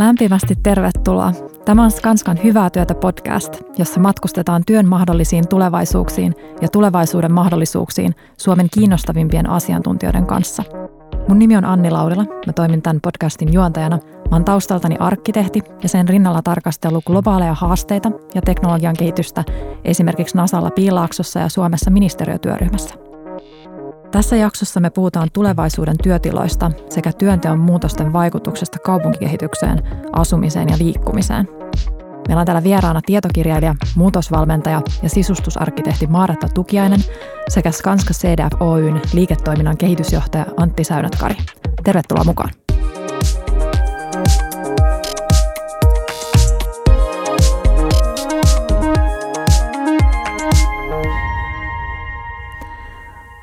Lämpimästi tervetuloa. Tämä on Skanskan Hyvää työtä podcast, jossa matkustetaan työn mahdollisiin tulevaisuuksiin ja tulevaisuuden mahdollisuuksiin Suomen kiinnostavimpien asiantuntijoiden kanssa. Mun nimi on Anni Laudela. Mä toimin tämän podcastin juontajana. Mä oon taustaltani arkkitehti ja sen rinnalla tarkastellut globaaleja haasteita ja teknologian kehitystä esimerkiksi Nasalla Piilaaksossa ja Suomessa ministeriötyöryhmässä – tässä jaksossa me puhutaan tulevaisuuden työtiloista sekä työnteon muutosten vaikutuksesta kaupunkikehitykseen, asumiseen ja liikkumiseen. Meillä on täällä vieraana tietokirjailija, muutosvalmentaja ja sisustusarkkitehti Maaratta Tukiainen sekä Skanska CDF Oyn liiketoiminnan kehitysjohtaja Antti Säynätkari. Tervetuloa mukaan.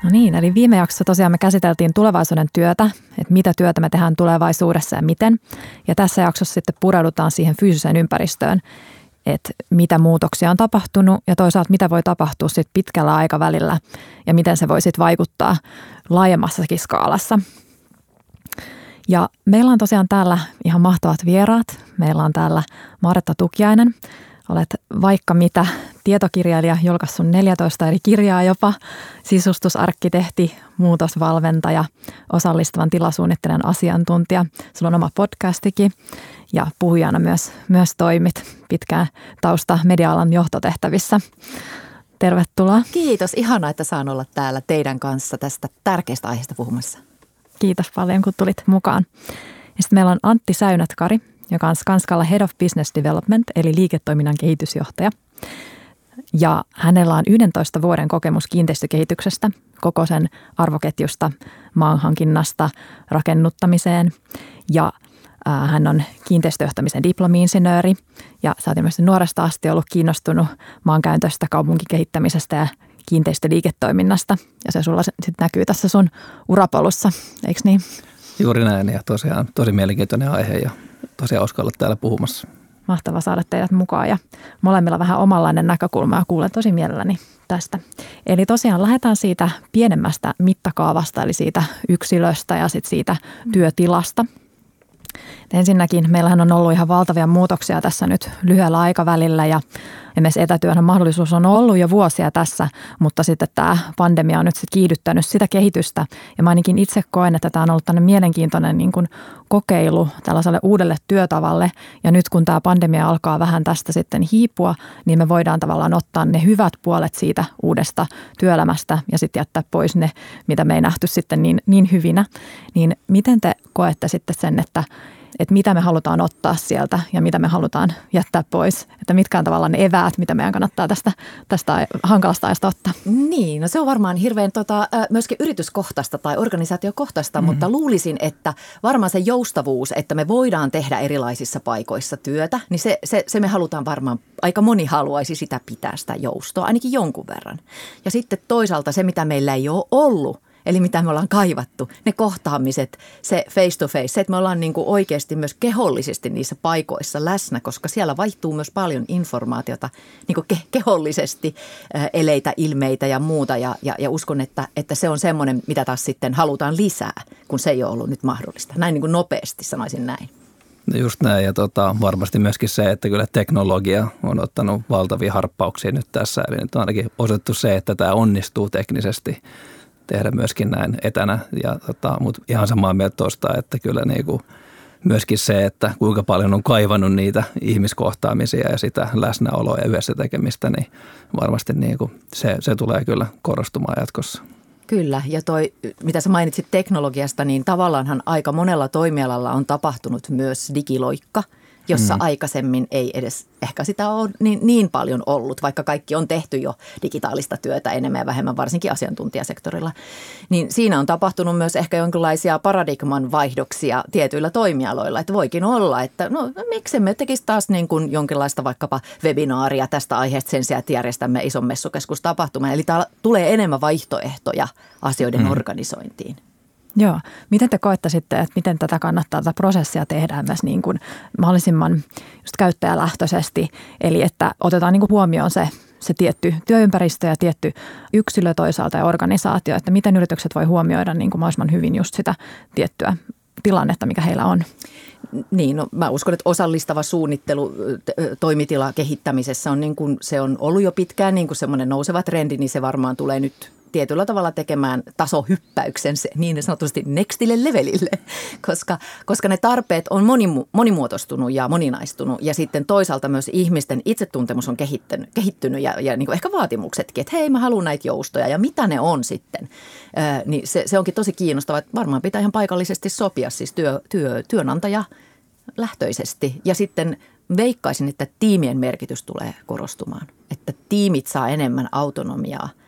No niin, eli viime jaksossa tosiaan me käsiteltiin tulevaisuuden työtä, että mitä työtä me tehdään tulevaisuudessa ja miten. Ja tässä jaksossa sitten pureudutaan siihen fyysiseen ympäristöön, että mitä muutoksia on tapahtunut ja toisaalta mitä voi tapahtua sitten pitkällä aikavälillä ja miten se voi sitten vaikuttaa laajemmassakin skaalassa. Ja meillä on tosiaan täällä ihan mahtavat vieraat. Meillä on täällä Maretta Tukiainen, Olet vaikka mitä tietokirjailija, julkaissut 14 eri kirjaa jopa, sisustusarkkitehti, muutosvalmentaja, osallistuvan tilasuunnittelijan asiantuntija. Sulla on oma podcastikin ja puhujana myös, myös toimit pitkään tausta media-alan johtotehtävissä. Tervetuloa. Kiitos. Ihanaa, että saan olla täällä teidän kanssa tästä tärkeästä aiheesta puhumassa. Kiitos paljon, kun tulit mukaan. Ja sitten meillä on Antti Säynätkari, joka on Skanskalla Head of Business Development, eli liiketoiminnan kehitysjohtaja. Ja hänellä on 11 vuoden kokemus kiinteistökehityksestä, koko sen arvoketjusta, maanhankinnasta, rakennuttamiseen. Ja hän on kiinteistöjohtamisen diplomi-insinööri ja sä oot myös nuoresta asti ollut kiinnostunut maankäytöstä, kaupunkikehittämisestä ja kiinteistöliiketoiminnasta. Ja se sulla sitten näkyy tässä sun urapolussa, eikö niin? Juuri näin ja tosiaan tosi mielenkiintoinen aihe ja tosiaan uskalla täällä puhumassa. Mahtava saada teidät mukaan ja molemmilla vähän omanlainen näkökulma ja kuulen tosi mielelläni tästä. Eli tosiaan lähdetään siitä pienemmästä mittakaavasta, eli siitä yksilöstä ja sitten siitä työtilasta. Ensinnäkin meillähän on ollut ihan valtavia muutoksia tässä nyt lyhyellä aikavälillä ja Esimerkiksi etätyön mahdollisuus on ollut jo vuosia tässä, mutta sitten tämä pandemia on nyt sitten kiihdyttänyt sitä kehitystä. Ja mä ainakin itse koen, että tämä on ollut tämmöinen mielenkiintoinen niin kuin kokeilu tällaiselle uudelle työtavalle. Ja nyt kun tämä pandemia alkaa vähän tästä sitten hiipua, niin me voidaan tavallaan ottaa ne hyvät puolet siitä uudesta työelämästä ja sitten jättää pois ne, mitä me ei nähty sitten niin, niin hyvinä. Niin miten te koette sitten sen, että että mitä me halutaan ottaa sieltä ja mitä me halutaan jättää pois. Että mitkä on tavallaan ne eväät, mitä meidän kannattaa tästä, tästä hankalasta ajasta ottaa. Niin, no se on varmaan hirveän tota, myöskin yrityskohtaista tai organisaatiokohtaista, mm-hmm. mutta luulisin, että varmaan se joustavuus, että me voidaan tehdä erilaisissa paikoissa työtä, niin se, se, se me halutaan varmaan, aika moni haluaisi sitä pitää sitä joustoa, ainakin jonkun verran. Ja sitten toisaalta se, mitä meillä ei ole ollut, eli mitä me ollaan kaivattu, ne kohtaamiset, se face to face, se, että me ollaan niin kuin oikeasti myös kehollisesti niissä paikoissa läsnä, koska siellä vaihtuu myös paljon informaatiota niin kuin ke- kehollisesti, eleitä, ilmeitä ja muuta ja, ja, ja uskon, että, että se on semmoinen, mitä taas sitten halutaan lisää, kun se ei ole ollut nyt mahdollista. Näin niin kuin nopeasti sanoisin näin. No just näin ja tota, varmasti myöskin se, että kyllä teknologia on ottanut valtavia harppauksia nyt tässä. Eli nyt on ainakin osoitettu se, että tämä onnistuu teknisesti tehdä myöskin näin etänä. Ja, tota, mutta ihan samaa mieltä tuosta, että kyllä niin kuin myöskin se, että kuinka paljon on kaivannut niitä ihmiskohtaamisia ja sitä läsnäoloa ja yhdessä tekemistä, niin varmasti niin kuin se, se tulee kyllä korostumaan jatkossa. Kyllä, ja toi, mitä sä mainitsit teknologiasta, niin tavallaanhan aika monella toimialalla on tapahtunut myös digiloikka – jossa mm. aikaisemmin ei edes ehkä sitä ole niin, niin paljon ollut, vaikka kaikki on tehty jo digitaalista työtä enemmän ja vähemmän, varsinkin asiantuntijasektorilla. Niin siinä on tapahtunut myös ehkä jonkinlaisia paradigman vaihdoksia tietyillä toimialoilla. Että voikin olla, että no miksi me tekisi taas niin kuin jonkinlaista vaikkapa webinaaria tästä aiheesta sen sijaan, että järjestämme ison messukeskustapahtuman. Eli täällä tulee enemmän vaihtoehtoja asioiden mm. organisointiin. Joo. Miten te koette sitten, että miten tätä kannattaa tätä prosessia tehdä myös niin kuin mahdollisimman just käyttäjälähtöisesti, eli että otetaan niin kuin huomioon se, se tietty työympäristö ja tietty yksilö toisaalta ja organisaatio, että miten yritykset voi huomioida niin kuin mahdollisimman hyvin just sitä tiettyä tilannetta, mikä heillä on? Niin, no mä uskon, että osallistava suunnittelu toimitila kehittämisessä on niin kuin, se on ollut jo pitkään niin kuin semmoinen nouseva trendi, niin se varmaan tulee nyt tietyllä tavalla tekemään tasohyppäyksen niin sanotusti nextille levelille, koska, koska ne tarpeet on monimu, monimuotoistunut ja moninaistunut. Ja sitten toisaalta myös ihmisten itsetuntemus on kehittynyt, kehittynyt ja, ja niin ehkä vaatimuksetkin, että hei mä haluan näitä joustoja ja mitä ne on sitten, Ää, niin se, se onkin tosi kiinnostavaa, että varmaan pitää ihan paikallisesti sopia siis työ, työ, työnantaja lähtöisesti. Ja sitten veikkaisin, että tiimien merkitys tulee korostumaan, että tiimit saa enemmän autonomiaa –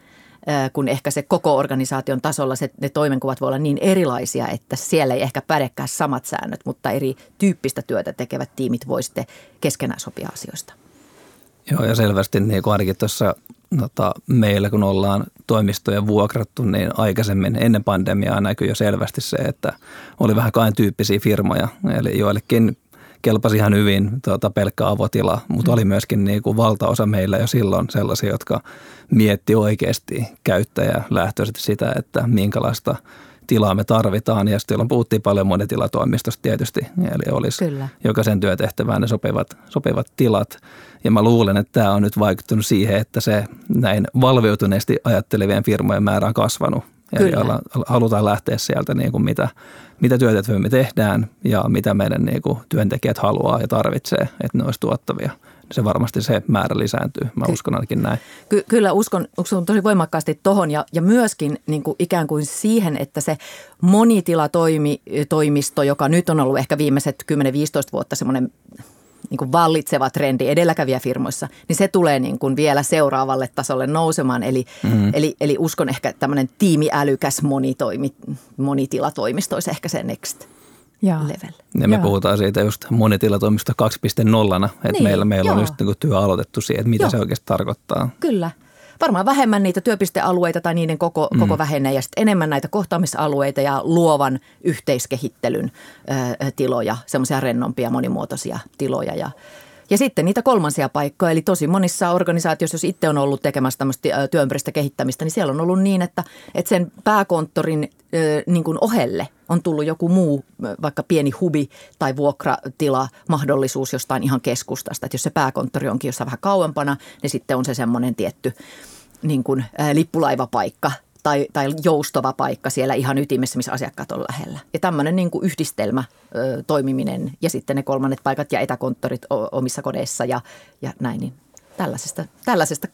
kun ehkä se koko organisaation tasolla se, ne toimenkuvat voi olla niin erilaisia, että siellä ei ehkä pädekään samat säännöt, mutta eri tyyppistä työtä tekevät tiimit voi sitten keskenään sopia asioista. Joo, ja selvästi niin kuin ainakin tuossa tota, meillä, kun ollaan toimistoja vuokrattu, niin aikaisemmin ennen pandemiaa näkyy jo selvästi se, että oli vähän kain tyyppisiä firmoja. Eli joillekin kelpasi ihan hyvin tuota, pelkkä avotila, mutta mm. oli myöskin niin kuin valtaosa meillä jo silloin sellaisia, jotka mietti oikeasti käyttäjälähtöisesti sitä, että minkälaista tilaa me tarvitaan. Ja sitten puhuttiin paljon monitilatoimistosta tietysti, eli olisi Kyllä. jokaisen työtehtävään ne sopivat, sopivat tilat. Ja mä luulen, että tämä on nyt vaikuttanut siihen, että se näin valveutuneesti ajattelevien firmojen määrä on kasvanut Eli Kyllä. halutaan lähteä sieltä, niin kuin mitä, mitä työtä me tehdään ja mitä meidän niin kuin työntekijät haluaa ja tarvitsee, että ne olisi tuottavia. Se varmasti se määrä lisääntyy. Mä Ky- uskon ainakin näin. Ky- kyllä uskon, uskon tosi voimakkaasti tohon ja, ja myöskin niin kuin ikään kuin siihen, että se monitilatoimisto, joka nyt on ollut ehkä viimeiset 10-15 vuotta semmoinen niin kuin vallitseva trendi edelläkävijäfirmoissa, niin se tulee niin kuin vielä seuraavalle tasolle nousemaan. Eli, mm-hmm. eli, eli uskon ehkä tämmöinen tiimiälykäs monitoimi, monitilatimisto olisi ehkä se next ja. level. Ja me Joo. puhutaan siitä just monitilatoimisto 2.0, että niin, meillä, meillä on just niin kuin työ aloitettu siihen, että mitä Joo. se oikeasti tarkoittaa. Kyllä varmaan vähemmän niitä työpistealueita tai niiden koko, mm. koko vähenee ja sitten enemmän näitä kohtaamisalueita ja luovan yhteiskehittelyn ö, tiloja, semmoisia rennompia, monimuotoisia tiloja ja ja sitten niitä kolmansia paikkoja, eli tosi monissa organisaatioissa, jos itse on ollut tekemässä tämmöistä työympäristökehittämistä, kehittämistä, niin siellä on ollut niin, että, että sen pääkonttorin niin kuin ohelle on tullut joku muu, vaikka pieni hubi tai vuokratila, mahdollisuus jostain ihan keskustasta. Että jos se pääkonttori onkin jossain vähän kauempana, niin sitten on se semmoinen tietty niin kuin, lippulaivapaikka tai, tai joustava paikka siellä ihan ytimessä, missä asiakkaat on lähellä. Ja tämmöinen niin kuin yhdistelmä ö, toimiminen ja sitten ne kolmannet paikat ja etäkonttorit omissa kodeissa ja, ja näin, niin tällaisesta, tällaisesta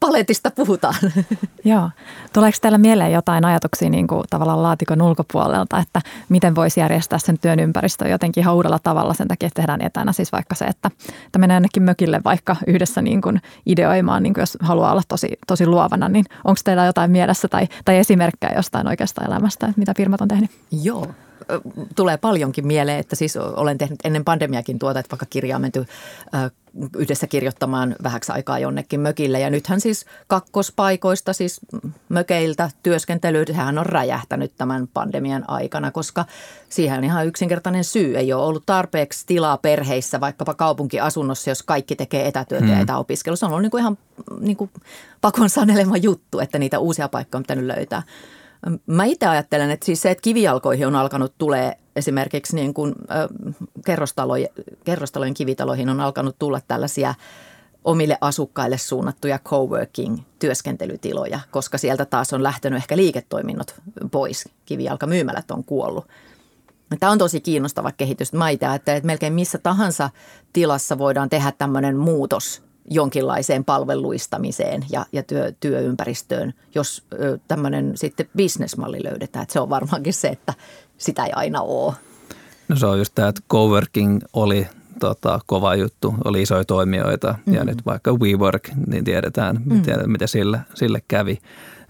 paletista puhutaan. Joo. Tuleeko teillä mieleen jotain ajatuksia niin kuin tavallaan laatikon ulkopuolelta, että miten voisi järjestää sen työn ympäristö jotenkin ihan uudella tavalla sen takia, että tehdään etänä. Siis vaikka se, että, että menee ainakin mökille vaikka yhdessä niin kuin ideoimaan, niin kuin jos haluaa olla tosi, tosi luovana, niin onko teillä jotain mielessä tai, tai esimerkkejä jostain oikeasta elämästä, että mitä firmat on tehnyt? Joo, tulee paljonkin mieleen, että siis olen tehnyt ennen pandemiakin tuota, että vaikka kirjaa menty yhdessä kirjoittamaan vähäksi aikaa jonnekin mökille. Ja nythän siis kakkospaikoista, siis mökeiltä työskentely, sehän on räjähtänyt tämän pandemian aikana, koska siihen on ihan yksinkertainen syy. Ei ole ollut tarpeeksi tilaa perheissä, vaikkapa kaupunkiasunnossa, jos kaikki tekee etätyötä hmm. ja etäopiskelua. Se on ollut niin kuin ihan niin kuin pakon sanelema juttu, että niitä uusia paikkoja on pitänyt löytää. Mä itse ajattelen, että siis se, että kivijalkoihin on alkanut tulee esimerkiksi niin kuin, äh, kerrostalojen, kerrostalojen kivitaloihin on alkanut tulla tällaisia omille asukkaille suunnattuja coworking-työskentelytiloja, koska sieltä taas on lähtenyt ehkä liiketoiminnot pois. Kivijalkamyymälät on kuollut. Tämä on tosi kiinnostava kehitys. Mä itse että melkein missä tahansa tilassa voidaan tehdä tämmöinen muutos jonkinlaiseen palveluistamiseen ja, ja työ, työympäristöön, jos tämmöinen sitten bisnesmalli löydetään. Että se on varmaankin se, että sitä ei aina ole. No se on just tämä, että coworking oli tota, kova juttu, oli isoja toimijoita mm-hmm. ja nyt vaikka WeWork, niin tiedetään, mm-hmm. tiedetään mitä sille, sille kävi.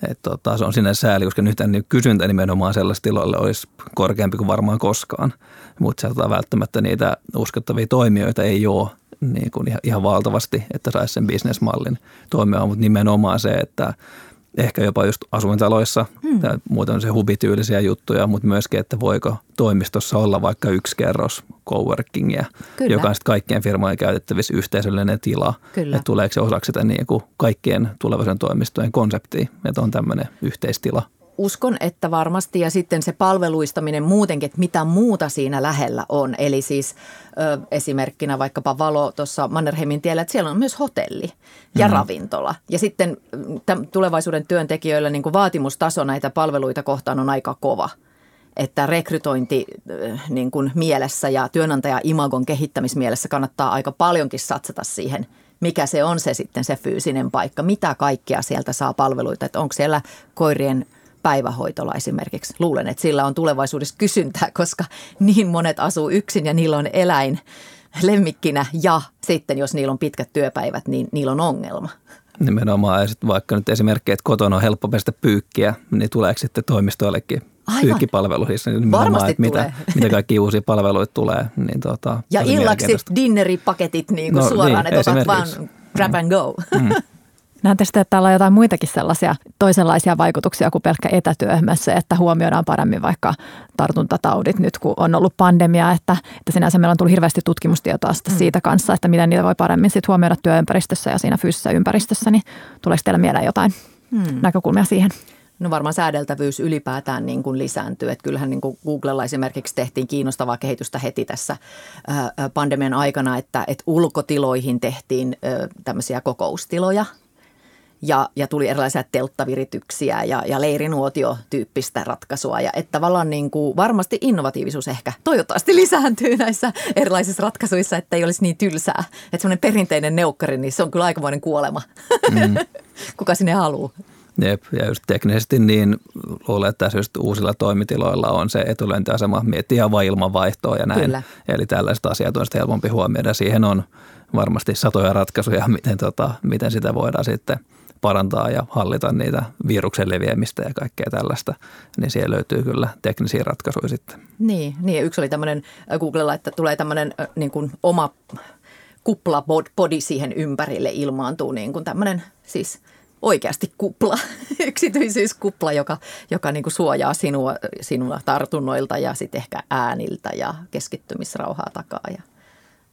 Et tota, se on sinne sääli, koska nyt niin kysyntä nimenomaan sellaisille tiloille olisi korkeampi kuin varmaan koskaan. Mutta tota, välttämättä niitä uskottavia toimijoita ei ole niin kuin ihan, ihan valtavasti, että saisi sen bisnesmallin toimimaan, mutta nimenomaan se, että ehkä jopa just asuintaloissa, hmm. muuten on se hubityylisiä juttuja, mutta myöskin, että voiko toimistossa olla vaikka yksi kerros coworkingia, Kyllä. joka on sitten kaikkien firmojen käytettävissä yhteisöllinen tila. Kyllä. Että tuleeko se osaksi sitä niin kuin kaikkien tulevaisuuden toimistojen konseptia, että on tämmöinen yhteistila. Uskon, että varmasti ja sitten se palveluistaminen muutenkin, että mitä muuta siinä lähellä on. Eli siis ö, esimerkkinä vaikkapa Valo tuossa Mannerheimin tiellä, että siellä on myös hotelli ja mm. ravintola. Ja sitten täm, tulevaisuuden työntekijöillä niin kuin vaatimustaso näitä palveluita kohtaan on aika kova että rekrytointi niin kuin mielessä ja työnantaja-imagon kehittämismielessä kannattaa aika paljonkin satsata siihen, mikä se on se sitten se fyysinen paikka, mitä kaikkea sieltä saa palveluita, että onko siellä koirien päivähoitola esimerkiksi. Luulen, että sillä on tulevaisuudessa kysyntää, koska niin monet asuu yksin ja niillä on eläin lemmikkinä ja sitten jos niillä on pitkät työpäivät, niin niillä on ongelma. Nimenomaan ja sitten vaikka nyt esimerkiksi, että kotona on helppo pestä pyykkiä, niin tuleeko sitten toimistoillekin pyykkipalveluihin, niin Varmasti että mitä, mitä kaikki uusia palveluita tulee. Niin tota, ja illaksi dinneripaketit niin kuin no, suoraan, niin, että otat vaan grab and go. Mm. Näette sitten, että täällä on jotain muitakin sellaisia toisenlaisia vaikutuksia kuin pelkkä etätyö, myös se, että huomioidaan paremmin vaikka tartuntataudit nyt, kun on ollut pandemia, että, että sinänsä meillä on tullut hirveästi tutkimustietoa mm. siitä kanssa, että miten niitä voi paremmin sit huomioida työympäristössä ja siinä fyysisessä ympäristössä, niin tuleeko teillä mieleen jotain hmm. näkökulmia siihen? No varmaan säädeltävyys ylipäätään niin kuin lisääntyy. Että kyllähän niin kuin Googlella esimerkiksi tehtiin kiinnostavaa kehitystä heti tässä pandemian aikana, että, että ulkotiloihin tehtiin tämmöisiä kokoustiloja – ja, ja tuli erilaisia telttavirityksiä ja, ja leirinuotio-tyyppistä ratkaisua. Ja että tavallaan niin kuin varmasti innovatiivisuus ehkä toivottavasti lisääntyy näissä erilaisissa ratkaisuissa, että ei olisi niin tylsää. Että semmoinen perinteinen neukkari, niin se on kyllä aikamoinen kuolema. Mm. Kuka sinne haluaa? Jep, ja just teknisesti niin luulen, että tässä just uusilla toimitiloilla on se etulyöntiasema miettiä vain ilmanvaihtoa ja näin. Kyllä. Eli tällaiset asiat on sitten helpompi huomioida. Siihen on varmasti satoja ratkaisuja, miten, tota, miten sitä voidaan sitten – parantaa ja hallita niitä viruksen leviämistä ja kaikkea tällaista, niin siellä löytyy kyllä teknisiä ratkaisuja sitten. Niin, niin yksi oli tämmöinen äh, Googlella, että tulee tämmöinen äh, niin kuin oma kuplapodi siihen ympärille ilmaantuu niin kuin tämmöinen siis oikeasti kupla, yksityisyyskupla, joka, joka niin kuin suojaa sinua, sinua tartunnoilta ja sitten ehkä ääniltä ja keskittymisrauhaa takaa. Ja,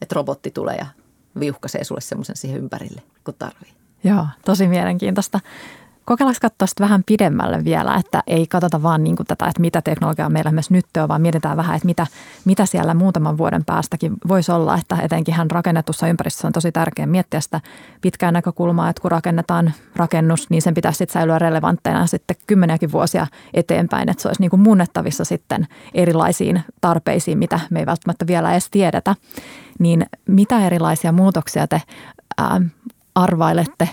että robotti tulee ja viuhkaisee sulle semmoisen siihen ympärille, kun tarvii. Joo, tosi mielenkiintoista. Kokeillaanko katsoa sitten vähän pidemmälle vielä, että ei katsota vaan niin tätä, että mitä teknologiaa meillä myös nyt on, vaan mietitään vähän, että mitä, mitä siellä muutaman vuoden päästäkin voisi olla, että etenkin hän rakennetussa ympäristössä on tosi tärkeää miettiä sitä pitkää näkökulmaa, että kun rakennetaan rakennus, niin sen pitäisi sitten säilyä relevantteina sitten kymmeniäkin vuosia eteenpäin, että se olisi niin kuin muunnettavissa sitten erilaisiin tarpeisiin, mitä me ei välttämättä vielä edes tiedetä. Niin mitä erilaisia muutoksia te ää, arvailette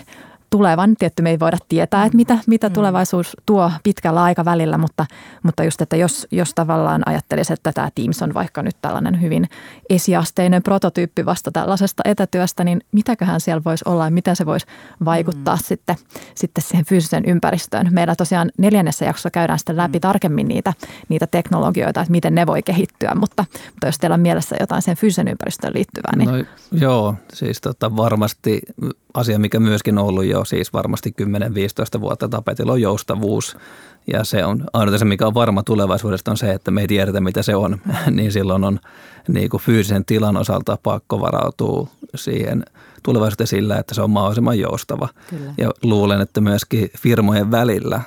tulevan. Tietty me ei voida tietää, että mitä, mitä mm. tulevaisuus tuo pitkällä aikavälillä, mutta, mutta just, että jos, jos tavallaan ajattelisi, että tämä Teams on vaikka nyt tällainen hyvin esiasteinen prototyyppi vasta tällaisesta etätyöstä, niin mitäköhän siellä voisi olla ja miten se voisi vaikuttaa mm. sitten, sitten siihen fyysiseen ympäristöön. Meillä tosiaan neljännessä jaksossa käydään sitten läpi mm. tarkemmin niitä, niitä teknologioita, että miten ne voi kehittyä, mutta, mutta jos teillä on mielessä jotain sen fyysisen ympäristöön liittyvää, niin... No, joo, siis tota, varmasti asia, mikä myöskin on ollut jo siis varmasti 10-15 vuotta tapetilla on joustavuus. Ja se on ainoa se, mikä on varma tulevaisuudesta on se, että me ei tiedetä, mitä se on. niin silloin on niin kuin fyysisen tilan osalta pakko varautua siihen tulevaisuuteen sillä, että se on mahdollisimman joustava. Kyllä. Ja luulen, että myöskin firmojen välillä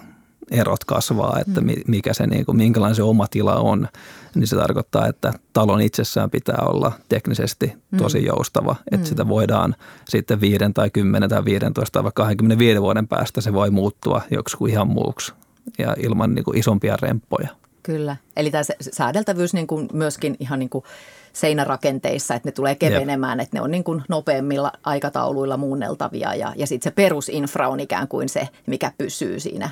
erot kasvaa, että mm. mikä se, niin kuin, minkälainen se oma tila on, niin se tarkoittaa, että talon itsessään pitää olla teknisesti tosi mm. joustava, että mm. sitä voidaan sitten viiden tai kymmenen tai 15 tai vaikka 25 vuoden päästä se voi muuttua joksikin ihan muuksi ja ilman niin kuin isompia remppoja. Kyllä. Eli tämä säädeltävyys niin kuin myöskin ihan niin kuin seinärakenteissa, että ne tulee kevenemään, Jep. että ne on niin kuin nopeammilla aikatauluilla muunneltavia ja, ja sitten se perusinfra on ikään kuin se, mikä pysyy siinä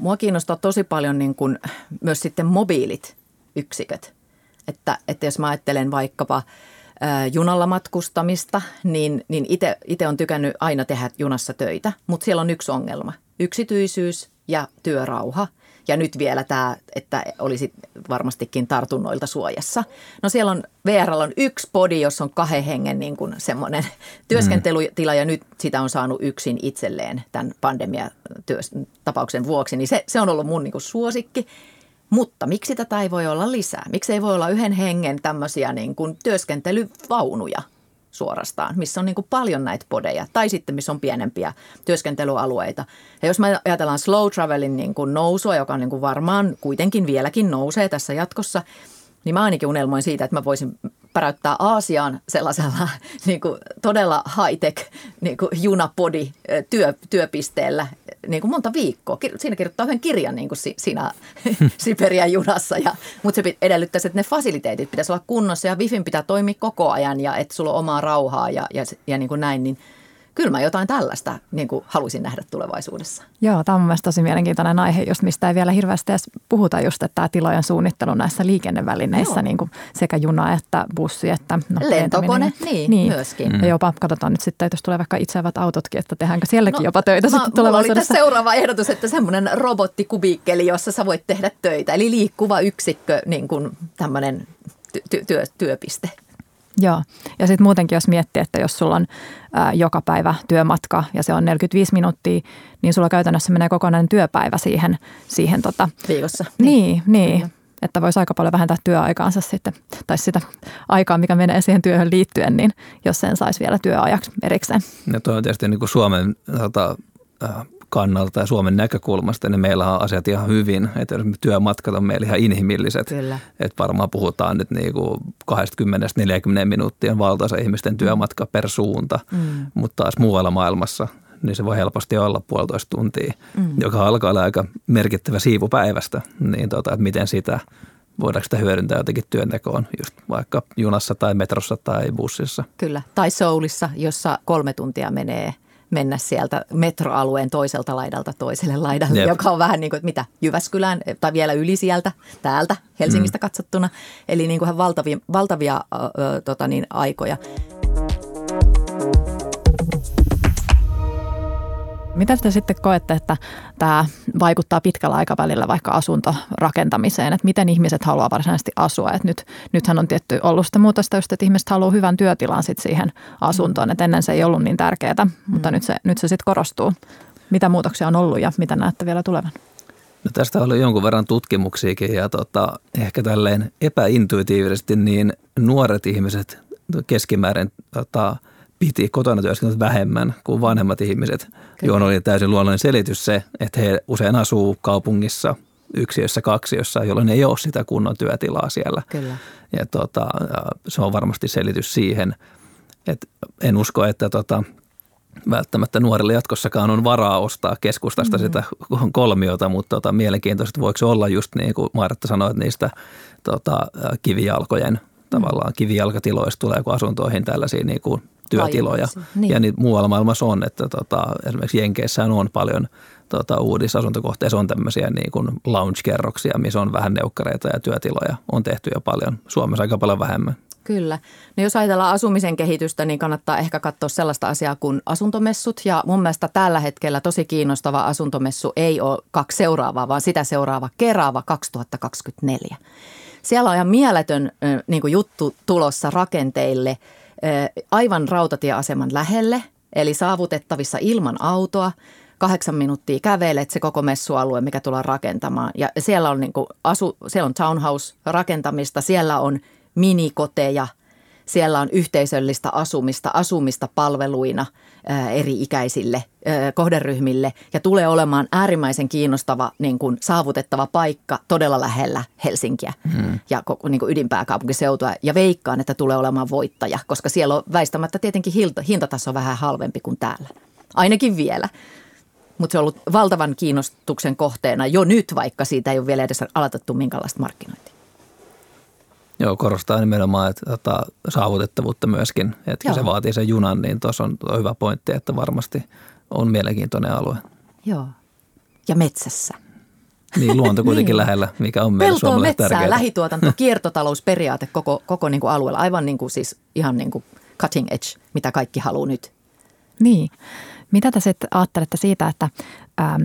mua kiinnostaa tosi paljon niin kuin myös sitten mobiilit yksiköt. Että, että jos mä ajattelen vaikkapa junalla matkustamista, niin, niin itse on tykännyt aina tehdä junassa töitä, mutta siellä on yksi ongelma. Yksityisyys ja työrauha – ja nyt vielä tämä, että olisi varmastikin tartunnoilta suojassa. No siellä on, VR on yksi podi, jossa on kahden hengen niin kuin semmoinen työskentelytila ja nyt sitä on saanut yksin itselleen tämän pandemiatapauksen vuoksi. Niin se, se on ollut mun niin kuin suosikki. Mutta miksi tätä ei voi olla lisää? Miksi ei voi olla yhden hengen tämmöisiä niin kuin työskentelyvaunuja? Suorastaan, missä on niin kuin paljon näitä podeja tai sitten missä on pienempiä työskentelyalueita. Ja jos me ajatellaan slow travelin niin kuin nousua, joka on niin kuin varmaan kuitenkin vieläkin nousee tässä jatkossa, niin mä ainakin unelmoin siitä, että mä voisin päräyttää Aasiaan sellaisella niin kuin todella high-tech niin kuin junapodi työ, työpisteellä niin kuin monta viikkoa. Siinä kirjoittaa yhden kirjan niin kuin siinä Siperian junassa, ja, mutta se edellyttäisi, että ne fasiliteetit pitäisi olla kunnossa ja Wifin pitää toimia koko ajan ja että sulla on omaa rauhaa ja, ja, ja niin kuin näin, niin – kyllä mä jotain tällaista niin kuin haluaisin nähdä tulevaisuudessa. Joo, tämä on mielestäni tosi mielenkiintoinen aihe, just mistä ei vielä hirveästi edes puhuta just, että tämä tilojen suunnittelu näissä liikennevälineissä, niin kuin sekä juna että bussi että no, lentokone, niin, niin, myöskin. Mm. Ja jopa katsotaan nyt sitten, että jos tulee vaikka itseävät autotkin, että tehdäänkö sielläkin no, jopa töitä mä, sitten tulevaisuudessa. oli seuraava ehdotus, että semmoinen robottikubiikkeli, jossa sä voit tehdä töitä, eli liikkuva yksikkö, niin kuin tämmöinen ty- työ, työpiste. Joo, ja sitten muutenkin jos miettii, että jos sulla on ää, joka päivä työmatka ja se on 45 minuuttia, niin sulla käytännössä menee kokonainen työpäivä siihen. siihen tota, Viikossa. Niin, niin. niin. Että voisi aika paljon vähentää työaikaansa sitten, tai sitä aikaa, mikä menee siihen työhön liittyen, niin jos sen saisi vielä työajaksi erikseen. Ja tuo on tietysti niin kuin Suomen tota, kannalta ja Suomen näkökulmasta, niin meillä on asiat ihan hyvin. Että työmatkat on meillä ihan inhimilliset. Kyllä. Että varmaan puhutaan nyt niin kuin 20-40 minuuttia valtaisa ihmisten työmatka per suunta, mm. mutta taas muualla maailmassa niin se voi helposti olla puolitoista tuntia, mm. joka alkaa olla aika merkittävä siivu päivästä. Niin tota, että miten sitä, voidaanko sitä hyödyntää jotenkin työntekoon, just vaikka junassa tai metrossa tai bussissa. Kyllä, tai Soulissa, jossa kolme tuntia menee mennä sieltä metroalueen toiselta laidalta toiselle laidalle, Jep. joka on vähän niin kuin, että mitä, Jyväskylään tai vielä yli sieltä, täältä Helsingistä mm. katsottuna. Eli niin kuin valtavia, valtavia äh, tota niin, aikoja. Miten te sitten koette, että tämä vaikuttaa pitkällä aikavälillä vaikka asuntorakentamiseen, että miten ihmiset haluaa varsinaisesti asua? Että nyt, nythän on tietty ollut sitä muutosta just, että ihmiset haluaa hyvän työtilan sit siihen asuntoon, että ennen se ei ollut niin tärkeää, mutta mm. nyt se, nyt se sitten korostuu. Mitä muutoksia on ollut ja mitä näette vielä tulevan? No tästä on ollut jonkun verran tutkimuksiakin ja tota, ehkä tälleen epäintuitiivisesti niin nuoret ihmiset keskimäärin tota, – piti kotona työskennellä vähemmän kuin vanhemmat ihmiset, Kyllä. johon oli täysin luonnollinen selitys se, että he usein asuu kaupungissa yksiössä, kaksiossa, jolloin ei ole sitä kunnon työtilaa siellä. Kyllä. Ja tota, se on varmasti selitys siihen, että en usko, että tota, välttämättä nuorille jatkossakaan on varaa ostaa keskustasta mm-hmm. sitä kolmiota, mutta tota, mielenkiintoista voiko se olla just niin kuin Martta sanoi, niistä tota, kivijalkojen tavallaan kivijalkatiloista tulee asuntoihin tällaisia niin kuin työtiloja. Niin. Ja niin muualla maailmassa on, että tota, esimerkiksi Jenkeissä on paljon tota, uudissa asuntokohteissa on tämmöisiä niin kuin lounge-kerroksia, missä on vähän neukkareita ja työtiloja. On tehty jo paljon, Suomessa aika paljon vähemmän. Kyllä. No jos ajatellaan asumisen kehitystä, niin kannattaa ehkä katsoa sellaista asiaa kuin asuntomessut. Ja mun mielestä tällä hetkellä tosi kiinnostava asuntomessu ei ole kaksi seuraavaa, vaan sitä seuraava Kerava 2024. Siellä on ihan mieletön niin kuin juttu tulossa rakenteille – aivan rautatieaseman lähelle, eli saavutettavissa ilman autoa. Kahdeksan minuuttia kävelet se koko messualue, mikä tullaan rakentamaan. Ja siellä on, niin kuin asu, siellä on townhouse-rakentamista, siellä on minikoteja – siellä on yhteisöllistä asumista, asumista palveluina eri ikäisille kohderyhmille ja tulee olemaan äärimmäisen kiinnostava niin kuin saavutettava paikka todella lähellä Helsinkiä hmm. ja niin kuin ydinpääkaupunkiseutua. Ja veikkaan, että tulee olemaan voittaja, koska siellä on väistämättä tietenkin hintataso vähän halvempi kuin täällä. Ainakin vielä. Mutta se on ollut valtavan kiinnostuksen kohteena jo nyt, vaikka siitä ei ole vielä edes aloitettu minkälaista markkinointia. Joo, korostaa nimenomaan että, tota, saavutettavuutta myöskin. Että kun se vaatii sen junan, niin tuossa on, on hyvä pointti, että varmasti on mielenkiintoinen alue. Joo, ja metsässä. Niin, luonto kuitenkin niin. lähellä, mikä on meille Peltoa, metsää, tärkeää. lähituotanto, kiertotalousperiaate koko, koko niin kuin alueella. Aivan niin kuin siis ihan niin kuin cutting edge, mitä kaikki haluaa nyt. Niin. Mitä te sitten ajattelette siitä, että ähm,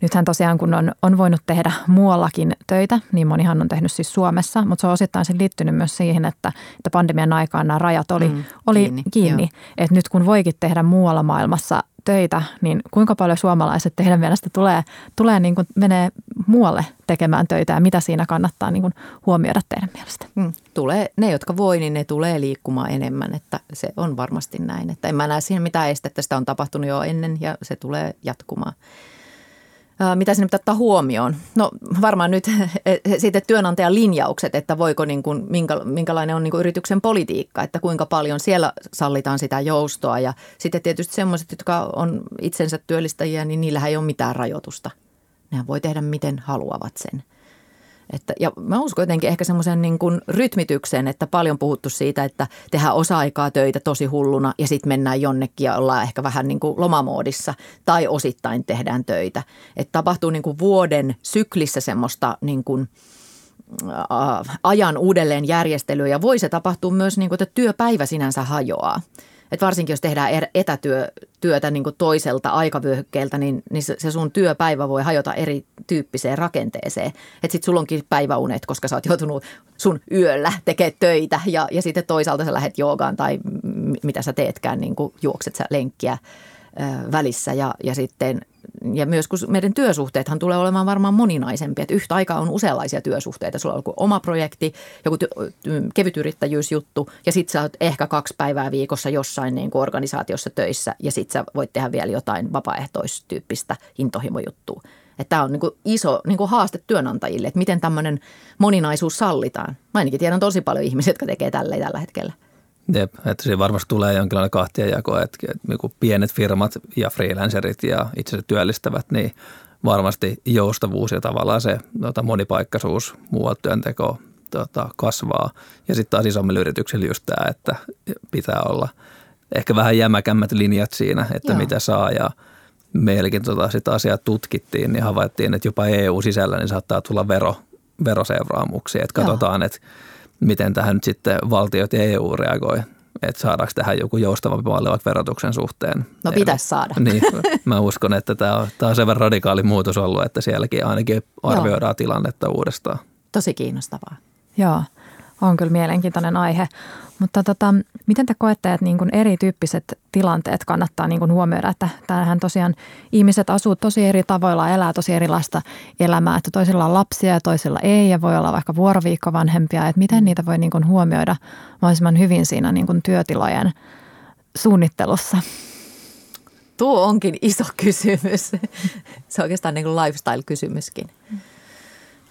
nythän tosiaan kun on, on voinut tehdä muuallakin töitä, niin monihan on tehnyt siis Suomessa, mutta se on osittain sen liittynyt myös siihen, että, että pandemian aikaan nämä rajat oli, mm, oli kiinni. kiinni. Että nyt kun voikin tehdä muualla maailmassa töitä, niin kuinka paljon suomalaiset teidän mielestä tulee, tulee niin kuin menee muualle tekemään töitä ja mitä siinä kannattaa niin kuin huomioida teidän mielestä? Mm. Tulee, ne, jotka voi, niin ne tulee liikkumaan enemmän, että se on varmasti näin. Että en mä näe siihen mitään estettä, sitä on tapahtunut jo ennen ja se tulee jatkumaan mitä sinne pitää ottaa huomioon? No varmaan nyt sitten työnantajan linjaukset, että voiko niin kuin, minkälainen on niin kuin yrityksen politiikka, että kuinka paljon siellä sallitaan sitä joustoa. Ja sitten tietysti semmoiset, jotka on itsensä työllistäjiä, niin niillähän ei ole mitään rajoitusta. Nehän voi tehdä miten haluavat sen. Että, ja mä uskon jotenkin ehkä semmoisen niin kuin rytmityksen, että paljon puhuttu siitä, että tehdään osa-aikaa töitä tosi hulluna ja sitten mennään jonnekin ja ollaan ehkä vähän niin kuin lomamoodissa tai osittain tehdään töitä. Että tapahtuu niin kuin vuoden syklissä semmoista niin kuin – ajan uudelleen järjestelyä ja voi se tapahtua myös niin kuin, että työpäivä sinänsä hajoaa. Et varsinkin jos tehdään er, etätyötä niin kuin toiselta aikavyöhykkeeltä, niin, niin se, sun työpäivä voi hajota erityyppiseen rakenteeseen. Että sitten sulla onkin päiväunet, koska sä oot joutunut sun yöllä tekemään töitä ja, ja sitten toisaalta sä lähdet joogaan tai mitä sä teetkään, niin kuin juokset sä lenkkiä välissä ja, ja sitten ja myös kun meidän työsuhteethan tulee olemaan varmaan moninaisempia, että yhtä aikaa on useanlaisia työsuhteita. Sulla on joku oma projekti, joku kevytyrittäjyysjuttu ja sitten sä oot ehkä kaksi päivää viikossa jossain niin kuin organisaatiossa töissä ja sitten sä voit tehdä vielä jotain vapaaehtoistyyppistä intohimojuttua. Tämä on niin kuin iso niin kuin haaste työnantajille, että miten tämmöinen moninaisuus sallitaan. Mä ainakin tiedän tosi paljon ihmisiä, jotka tekee tällä tällä hetkellä. Jep, että siinä varmasti tulee jonkinlainen kahtiajako, että, että niin pienet firmat ja freelancerit ja itse työllistävät, niin varmasti joustavuus ja tavallaan se tota, monipaikkaisuus, muualta työnteko tota, kasvaa. Ja sitten taas isommilla yrityksillä just tämä, että pitää olla ehkä vähän jämäkämmät linjat siinä, että Joo. mitä saa ja meilläkin tota, sitä asiaa tutkittiin, niin havaittiin, että jopa EU-sisällä niin saattaa tulla vero, veroseuraamuksia. Että katsotaan, Joo. että miten tähän nyt sitten valtiot ja EU reagoi että saadaanko tähän joku joustavampi malli vaikka verotuksen suhteen. No pitäisi saada. Niin, mä uskon, että tämä on, tämä on sen verran radikaali muutos ollut, että sielläkin ainakin arvioidaan Joo. tilannetta uudestaan. Tosi kiinnostavaa. Joo, on kyllä mielenkiintoinen aihe. Mutta tota, miten te koette, että niin kuin erityyppiset tilanteet kannattaa niin kuin huomioida, että tämähän tosiaan ihmiset asuu tosi eri tavoilla, elää tosi erilaista elämää, että toisilla on lapsia ja toisilla ei ja voi olla vaikka vuoroviikko-vanhempia, että miten niitä voi niin kuin huomioida mahdollisimman hyvin siinä niin kuin työtilojen suunnittelussa? Tuo onkin iso kysymys. Se on oikeastaan niin kuin lifestyle-kysymyskin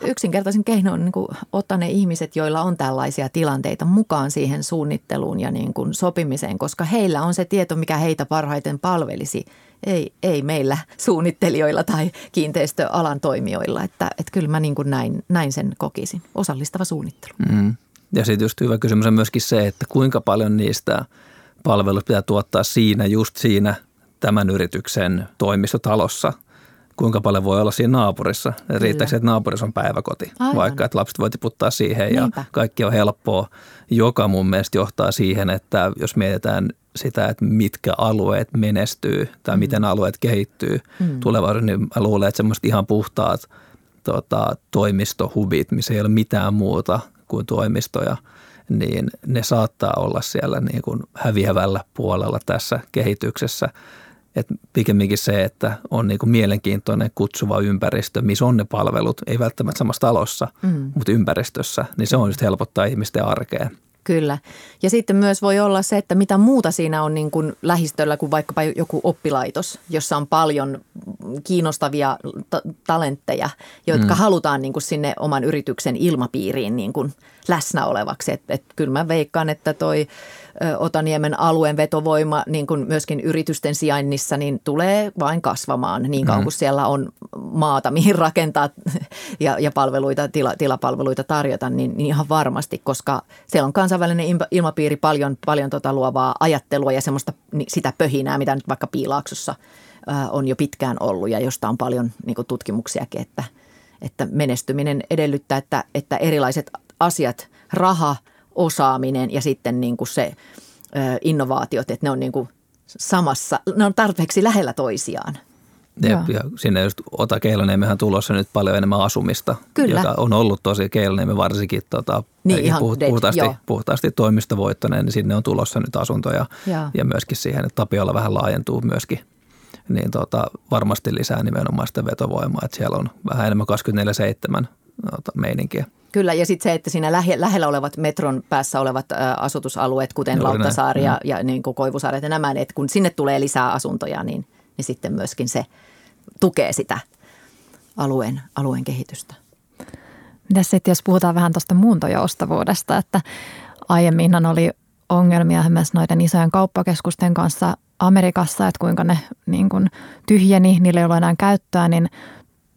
yksinkertaisin keino on niin kuin ottaa ne ihmiset, joilla on tällaisia tilanteita mukaan siihen suunnitteluun ja niin kuin sopimiseen, koska heillä on se tieto, mikä heitä parhaiten palvelisi. Ei, ei meillä suunnittelijoilla tai kiinteistöalan toimijoilla, että, että kyllä mä niin kuin näin, näin sen kokisin. Osallistava suunnittelu. Mm. Ja sitten just hyvä kysymys on myöskin se, että kuinka paljon niistä palveluista pitää tuottaa siinä, just siinä tämän yrityksen toimistotalossa – kuinka paljon voi olla siinä naapurissa. Riittääkö että naapurissa on päiväkoti, Aivan. vaikka että lapset voi tiputtaa siihen Niinpä. ja kaikki on helppoa, joka mun mielestä johtaa siihen, että jos mietitään sitä, että mitkä alueet menestyy tai mm. miten alueet kehittyy mm. tulevaisuudessa, niin mä luulen, että semmoista ihan puhtaat tota, toimistohubit, missä ei ole mitään muuta kuin toimistoja, niin ne saattaa olla siellä niin kuin häviävällä puolella tässä kehityksessä – että pikemminkin se, että on niin kuin mielenkiintoinen kutsuva ympäristö, missä on ne palvelut, ei välttämättä samassa talossa, mm. mutta ympäristössä, niin se on just helpottaa ihmisten arkea. Kyllä. Ja sitten myös voi olla se, että mitä muuta siinä on niin kuin lähistöllä kuin vaikkapa joku oppilaitos, jossa on paljon kiinnostavia ta- talentteja, jotka mm. halutaan niin kuin sinne oman yrityksen ilmapiiriin niin kuin läsnä olevaksi. Et, et kyllä mä veikkaan, että toi Otaniemen alueen vetovoima niin kuin myöskin yritysten sijainnissa niin tulee vain kasvamaan niin kauan kuin siellä on maata, mihin rakentaa ja, ja palveluita, tila, tilapalveluita tarjota, niin, niin ihan varmasti, koska siellä on kansainvälinen ilmapiiri paljon, paljon tota luovaa ajattelua ja semmoista sitä pöhinää, mitä nyt vaikka Piilaaksossa on jo pitkään ollut ja josta on paljon niin kuin tutkimuksiakin, että, että menestyminen edellyttää, että, että erilaiset asiat, raha – osaaminen ja sitten niin kuin se innovaatiot, että ne on niin kuin samassa, ne on tarpeeksi lähellä toisiaan. Jep, ja sinne just Ota Keiloniemehän tulossa nyt paljon enemmän asumista, Kyllä. joka on ollut tosi Keiloniemi varsinkin tota, Niin, ihan puht, dead, puhtaasti, joo. puhtaasti toimistovoittoinen, niin sinne on tulossa nyt asuntoja Joo. ja myöskin siihen, että Tapiolla vähän laajentuu myöskin, niin tota, varmasti lisää nimenomaan sitä vetovoimaa, että siellä on vähän enemmän 24-7 tota, meininkiä. Kyllä, ja sitten se, että siinä lähe, lähellä olevat metron päässä olevat ä, asutusalueet, kuten Juuri näin, Lauttasaari ja, ja niin kuin Koivusaaret ja nämä, että kun sinne tulee lisää asuntoja, niin, niin sitten myöskin se tukee sitä alueen, alueen kehitystä. Mitäs sitten, jos puhutaan vähän tuosta muuntojoustavuudesta, että aiemminhan oli ongelmia myös noiden isojen kauppakeskusten kanssa Amerikassa, että kuinka ne niin kuin tyhjeni, niillä ei ollut enää käyttöä, niin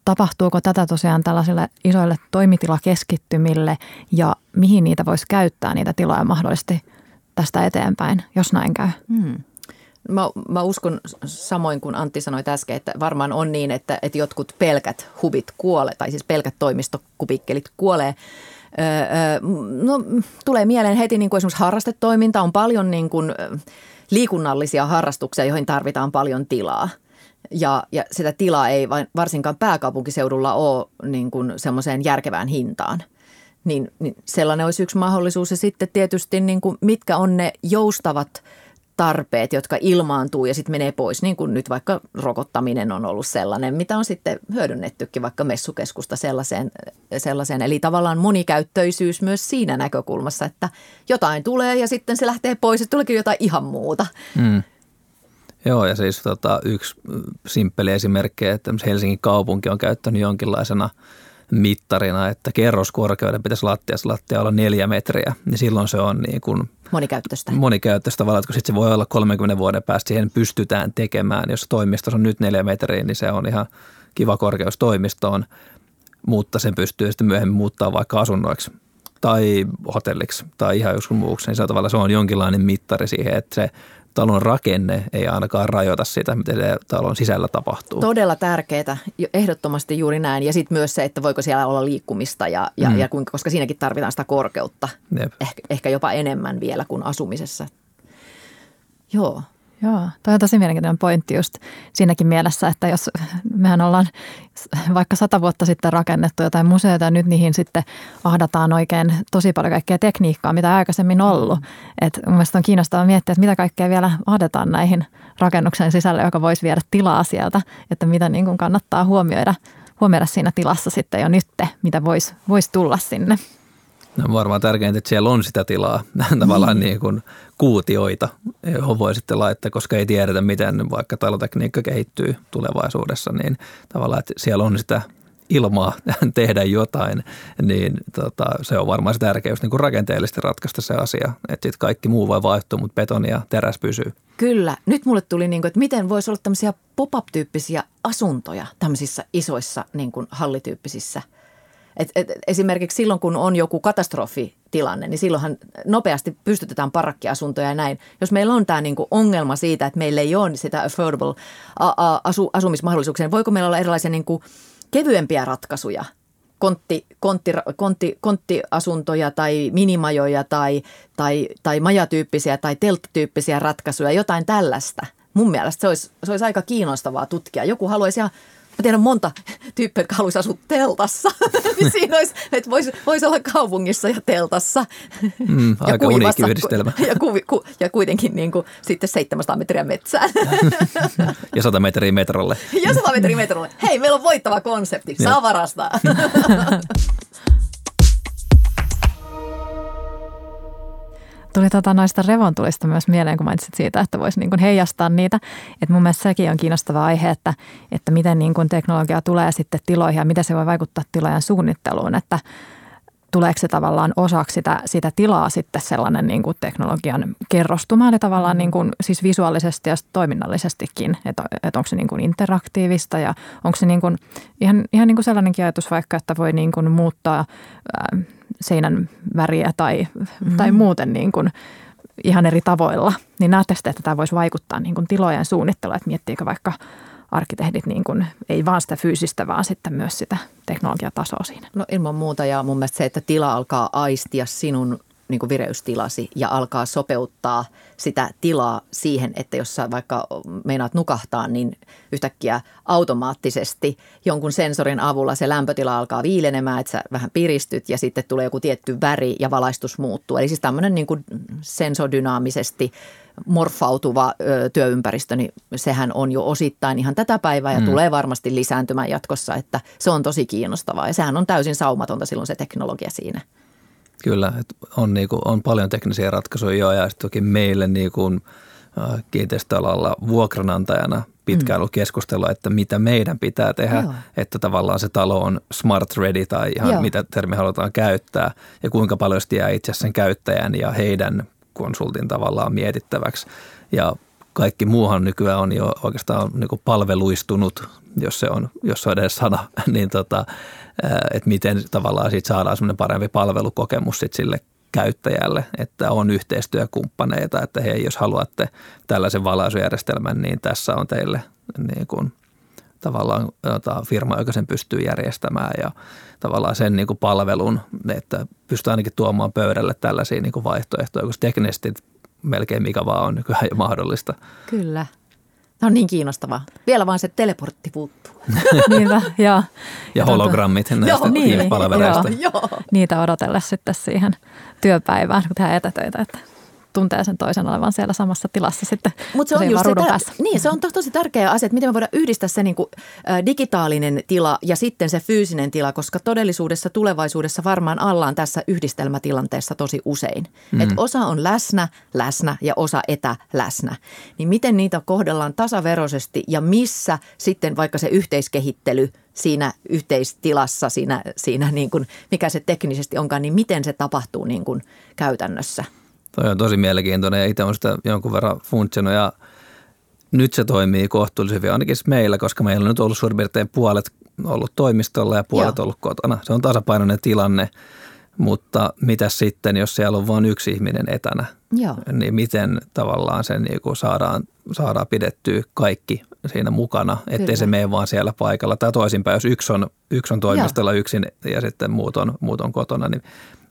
tapahtuuko tätä tosiaan tällaisille isoille toimitilakeskittymille ja mihin niitä voisi käyttää, niitä tiloja mahdollisesti tästä eteenpäin, jos näin käy? Hmm. Mä, mä uskon samoin kuin Antti sanoi äsken, että varmaan on niin, että, että jotkut pelkät hubit kuolee, tai siis pelkät toimistokupikkelit kuolee. Öö, no, tulee mieleen heti niin kuin esimerkiksi harrastetoiminta. On paljon niin kuin, liikunnallisia harrastuksia, joihin tarvitaan paljon tilaa. Ja, ja sitä tilaa ei varsinkaan pääkaupunkiseudulla ole niin kuin semmoiseen järkevään hintaan. Niin, niin sellainen olisi yksi mahdollisuus. Ja sitten tietysti niin kuin, mitkä on ne joustavat tarpeet, jotka ilmaantuu ja sitten menee pois, niin kuin nyt vaikka rokottaminen on ollut sellainen, mitä on sitten hyödynnettykin vaikka messukeskusta sellaiseen, sellaiseen. Eli tavallaan monikäyttöisyys myös siinä näkökulmassa, että jotain tulee ja sitten se lähtee pois ja tuleekin jotain ihan muuta. Mm. Joo, ja siis tota, yksi simppeli esimerkki, että Helsingin kaupunki on käyttänyt jonkinlaisena mittarina, että kerroskorkeuden pitäisi lattiassa lattia olla neljä metriä, niin silloin se on niin kuin Monikäyttöistä. monikäyttöistä tavallaan, että kun sitten se voi olla 30 vuoden päästä, siihen pystytään tekemään. Jos toimistossa on nyt neljä metriä, niin se on ihan kiva korkeus toimistoon, mutta sen pystyy sitten myöhemmin muuttaa vaikka asunnoiksi tai hotelliksi tai ihan joskus muuksi. Niin se, on tavallaan, se on jonkinlainen mittari siihen, että se talon rakenne ei ainakaan rajoita sitä, mitä talon sisällä tapahtuu. Todella tärkeää, ehdottomasti juuri näin. Ja sitten myös se, että voiko siellä olla liikkumista, ja, ja, Mm. mm. ja kuinka, koska siinäkin tarvitaan sitä korkeutta. Jep. Ehkä, ehkä jopa enemmän vielä kuin asumisessa. Joo. Joo, toi on tosi mielenkiintoinen pointti just siinäkin mielessä, että jos mehän ollaan vaikka sata vuotta sitten rakennettu jotain museoita ja nyt niihin sitten ahdataan oikein tosi paljon kaikkea tekniikkaa, mitä aikaisemmin ollut. Et mun mielestä on kiinnostavaa miettiä, että mitä kaikkea vielä ahdetaan näihin rakennuksen sisälle, joka voisi viedä tilaa sieltä, että mitä niin kuin kannattaa huomioida, huomioida siinä tilassa sitten jo nyt, mitä voisi vois tulla sinne. No varmaan tärkeintä, että siellä on sitä tilaa, tavallaan niin kuin kuutioita, johon voi sitten laittaa, koska ei tiedetä, miten vaikka talotekniikka kehittyy tulevaisuudessa, niin tavallaan, että siellä on sitä ilmaa tehdä jotain, niin tota, se on varmaan se tärkeys niin kuin rakenteellisesti ratkaista se asia, että sitten kaikki muu voi vaihtua, mutta betoni ja teräs pysyy. Kyllä. Nyt mulle tuli, niin kuin, että miten voisi olla tämmöisiä pop-up-tyyppisiä asuntoja tämmöisissä isoissa niin kuin hallityyppisissä. Et, et, esimerkiksi silloin, kun on joku katastrofitilanne, niin silloinhan nopeasti pystytetään parakkiasuntoja ja näin. Jos meillä on tämä niin kuin ongelma siitä, että meillä ei ole sitä affordable asu, asumismahdollisuuksia, niin voiko meillä olla erilaisia niin kuin kevyempiä ratkaisuja – kontti, kontti, kontti, konttiasuntoja tai minimajoja tai, tai, tai majatyyppisiä tai telttatyyppisiä ratkaisuja, jotain tällaista. Mun mielestä se olisi, se olisi aika kiinnostavaa tutkia. Joku haluaisi ihan, mä tiedän monta tyyppiä, jotka haluaisi asua teltassa. niin siinä olisi, että voisi, voisi olla kaupungissa ja teltassa. Mm, aika uniikki yhdistelmä. Ja, ku, ku, ja kuitenkin niin kuin, sitten 700 metriä metsään. Ja 100 metriä metrolle. ja 100 metriä metrolle. Hei, meillä on voittava konsepti. Saa varastaa. Tuli tota noista revontulista myös mieleen, kun mainitsit siitä, että voisi niin heijastaa niitä. Et mun mielestä sekin on kiinnostava aihe, että, että miten niin kuin teknologia tulee sitten tiloihin ja miten se voi vaikuttaa tilojen suunnitteluun. Että tuleeko se tavallaan osaksi sitä, sitä tilaa sitten sellainen niin kuin teknologian kerrostuma, eli tavallaan niin kuin, siis visuaalisesti ja toiminnallisestikin, että, että onko se niin kuin interaktiivista ja onko se niin kuin, ihan, ihan niin kuin sellainenkin ajatus vaikka, että voi niin kuin muuttaa ää, seinän väriä tai, mm-hmm. tai muuten niin kuin ihan eri tavoilla, niin näettekö te, että tämä voisi vaikuttaa niin kuin tilojen suunnittelua, että miettiikö vaikka arkkitehdit niin kuin, ei vaan sitä fyysistä, vaan sitten myös sitä teknologiatasoa siinä. No ilman muuta ja mun mielestä se, että tila alkaa aistia sinun niin kuin vireystilasi ja alkaa sopeuttaa sitä tilaa siihen, että jos sä vaikka meinaat nukahtaa, niin yhtäkkiä automaattisesti jonkun sensorin avulla se lämpötila alkaa viilenemään, että sä vähän piristyt ja sitten tulee joku tietty väri ja valaistus muuttuu. Eli siis tämmöinen niin kuin sensodynaamisesti morfautuva ö, työympäristö, niin sehän on jo osittain ihan tätä päivää ja mm. tulee varmasti lisääntymään jatkossa, että se on tosi kiinnostavaa ja sehän on täysin saumatonta silloin se teknologia siinä. Kyllä, että on, niin kuin, on paljon teknisiä ratkaisuja jo ja toki meille niin kuin, kiinteistöalalla vuokranantajana pitkään mm. ollut keskustelua, että mitä meidän pitää tehdä, Joo. että tavallaan se talo on smart ready tai ihan Joo. mitä termi halutaan käyttää ja kuinka paljon sitä jää itse sen käyttäjän ja heidän konsultin tavallaan mietittäväksi. Ja kaikki muuhan nykyään on jo oikeastaan niin palveluistunut, jos se on, jos se on edes sana, niin tota, että miten tavallaan siitä saadaan semmoinen parempi palvelukokemus sit sille käyttäjälle, että on yhteistyökumppaneita, että hei, jos haluatte tällaisen valaisujärjestelmän, niin tässä on teille niin kuin, tavallaan jota, firma, joka sen pystyy järjestämään ja tavallaan sen niin kuin palvelun, että pystyy ainakin tuomaan pöydälle tällaisia niin kuin vaihtoehtoja, koska teknisesti melkein mikä vaan on nykyään jo mahdollista. Kyllä. No niin kiinnostavaa. Vielä vaan se teleportti puuttuu. Niinpä, joo. Ja hologrammit näistä joo, niin, joo, joo. Niitä odotella sitten siihen työpäivään, kun tehdään etätöitä. Että tuntee sen toisen olevan siellä samassa tilassa sitten Mut se on just se, päässä. Niin, se on to, tosi tärkeä asia, että miten me voidaan yhdistää se niin kuin, ä, digitaalinen tila ja sitten se fyysinen tila, koska todellisuudessa tulevaisuudessa varmaan ollaan tässä yhdistelmätilanteessa tosi usein. Mm. Että osa on läsnä, läsnä ja osa etäläsnä. Niin miten niitä kohdellaan tasaveroisesti ja missä sitten vaikka se yhteiskehittely siinä yhteistilassa, siinä, siinä niin kuin, mikä se teknisesti onkaan, niin miten se tapahtuu niin kuin käytännössä – Toi on tosi mielenkiintoinen ja itse olen sitä jonkun verran funtsinut ja nyt se toimii kohtuullisen hyvin ainakin meillä, koska meillä on nyt ollut suurin piirtein puolet ollut toimistolla ja puolet Joo. ollut kotona. Se on tasapainoinen tilanne, mutta mitä sitten, jos siellä on vain yksi ihminen etänä, Joo. niin miten tavallaan sen niin kuin saadaan, saadaan pidettyä kaikki siinä mukana, ettei Kyllä. se mene vaan siellä paikalla. Tai toisinpäin, jos yksi on, yksi on toimistolla Joo. yksin ja sitten muut on, muut on kotona, niin